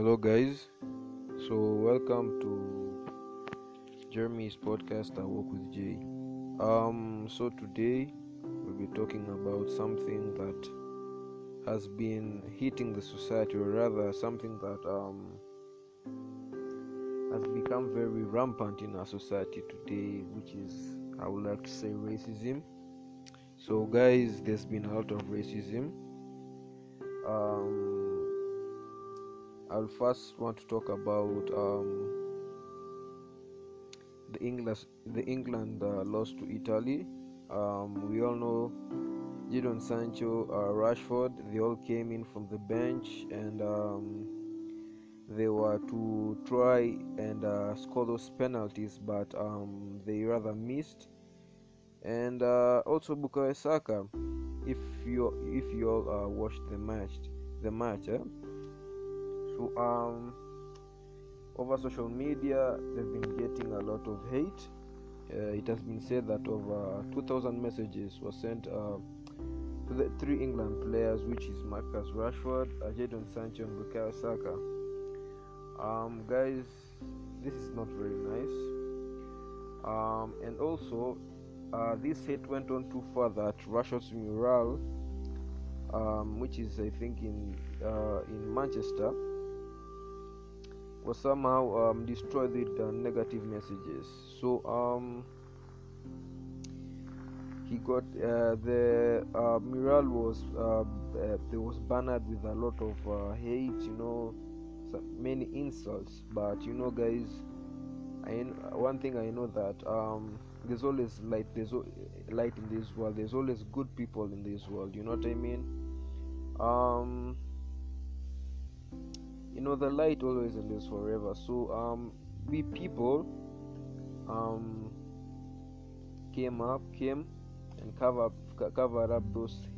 Hello, guys. So, welcome to Jeremy's podcast. I work with Jay. Um, so today we'll be talking about something that has been hitting the society, or rather, something that um has become very rampant in our society today, which is, I would like to say, racism. So, guys, there's been a lot of racism. Um, I'll first want to talk about um, the English, the England uh, loss to Italy. Um, we all know Jadon Sancho, uh, Rashford. They all came in from the bench and um, they were to try and uh, score those penalties, but um, they rather missed. And uh, also Bukayo Saka. If you if you all uh, watched the match, the match. Eh? Um, over social media, they've been getting a lot of hate. Uh, it has been said that over 2,000 messages were sent uh, to the three England players, which is Marcus Rashford, uh, Jadon Sancho, and Bukayo Saka. Um, guys, this is not very nice. Um, and also, uh, this hate went on too far that Rashford's mural, um, which is I think in uh, in Manchester, was somehow um, destroyed with uh, negative messages. So um, he got uh, the uh, mural was uh, uh, was bannered with a lot of uh, hate, you know, many insults. But you know, guys, I one thing I know that um, there's always light. There's light in this world. There's always good people in this world. You know what I mean? Um, you know the light always lives forever. So um we people um came up came and cover up covered up those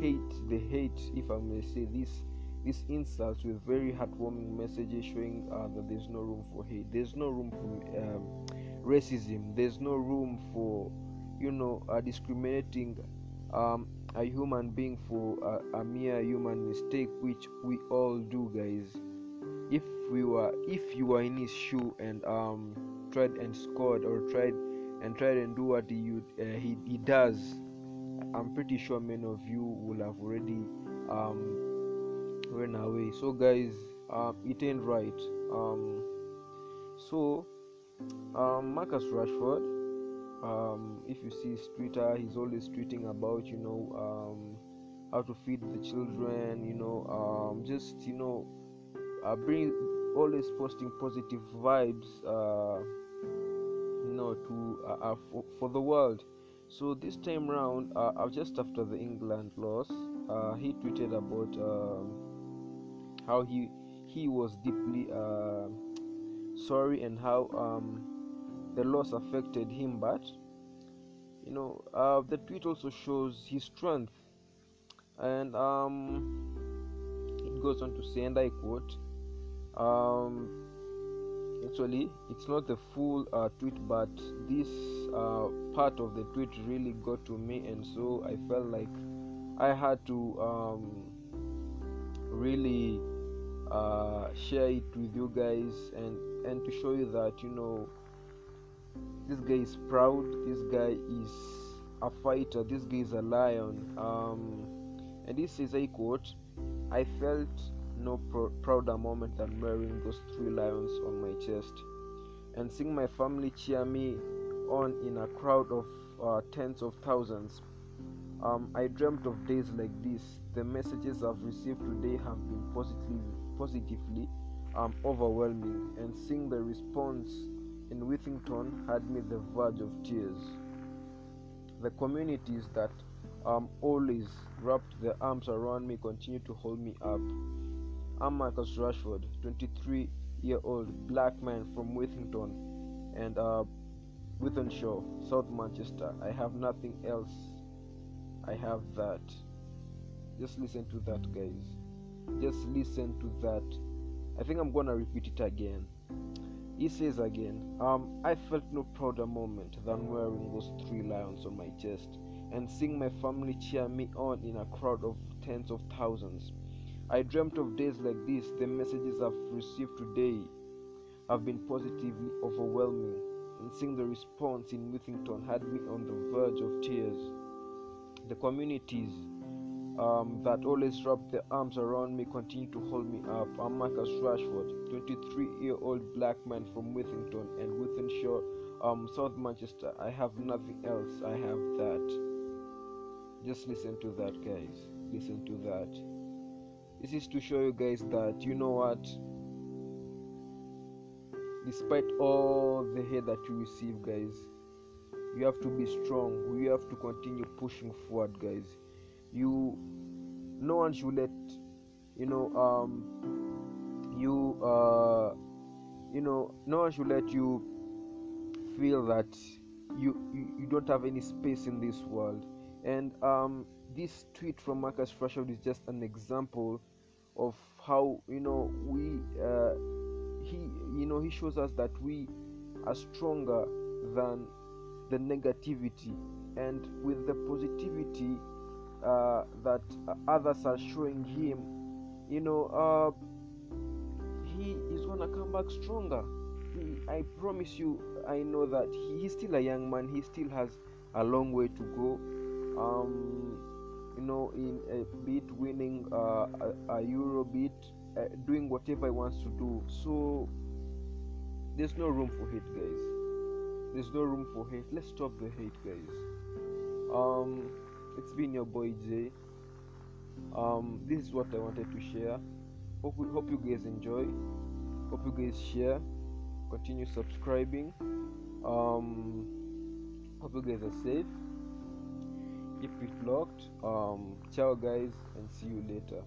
hate the hate if i may say this these insults with very heartwarming messages showing uh, that there's no room for hate. There's no room for um, racism. There's no room for you know uh, discriminating um, a human being for a, a, mere human mistake which we all do guys. If we were if you were in his shoe and um tried and scored or tried and tried and do what he uh, he, he does i'm pretty sure many of you will have already um run away. So guys um it ain't right. Um so um marcus rashford um, if you see his Twitter, he's always tweeting about you know um, how to feed the children, you know, um, just you know, uh, bring always posting positive vibes, uh, you know, to uh, uh for, for, the world. So this time round, uh, uh, just after the England loss, he tweeted about um, how he he was deeply sorry and how um, the loss affected him, but you know, uh, the tweet also shows his strength, and um, it goes on to say, and I quote, um, actually, it's not the full uh, tweet, but this uh, part of the tweet really got to me, and so I felt like I had to um, really uh, share it with you guys and and to show you that you know this guy is proud this guy is a fighter this guy is a lion. Um, and this is a quote i felt no pr- prouder moment than wearing those three lions on my chest. And seeing my family cheer me on in a crowd of uh, tens of thousands um, i dreamt of days like this. The messages i've received today have been positively positively um, overwhelming. And seeing the response in Withington had me the verge of tears. The communities that um, always wrapped their arms around me continue to hold me up. I'm Marcus Rashford, 23 year old black man from Withington and uh, Wythenshawe, South Manchester. I have nothing else. I have that. Just listen to that, guys. Just listen to that. I think I'm gonna repeat it again. He says again, um, I felt no prouder moment than wearing those three lions on my chest and seeing my family cheer me on in a crowd of tens of thousands. I dreamt of days like this. The messages I've received today have been positively overwhelming, and seeing the response in Withington had me on the verge of tears. The communities um, that always wrap their arms around me continue to hold me up. I'm Marcus Rashford, 23 year old black man from Withington and Wythenshawe, um, South Manchester. I have nothing else, I have that. Just listen to that, guys. Listen to that. This is to show you guys that you know what, despite all the hate that you receive, guys, you have to be strong. You have to continue pushing forward, guys. You, no one should let, you know, um, you, uh, you know, no one should let you feel that you, you, you don't have any space in this world. And um, this tweet from Marcus Rashford is just an example of how you know we uh, he you know he shows us that we are stronger than the negativity and with the positivity uh, that others are showing him you know uh, he is gonna come back stronger he, i promise you i know that he, he's still a young man he still has a long way to go um, you know, in a bit winning uh, a, a Euro bit, uh, doing whatever he wants to do. So there's no room for hate, guys. There's no room for hate. Let's stop the hate, guys. Um, it's been your boy Jay. Um, this is what I wanted to share. Hope hope you guys enjoy. Hope you guys share. Continue subscribing. Um, hope you guys are safe keep it locked um ciao guys and see you later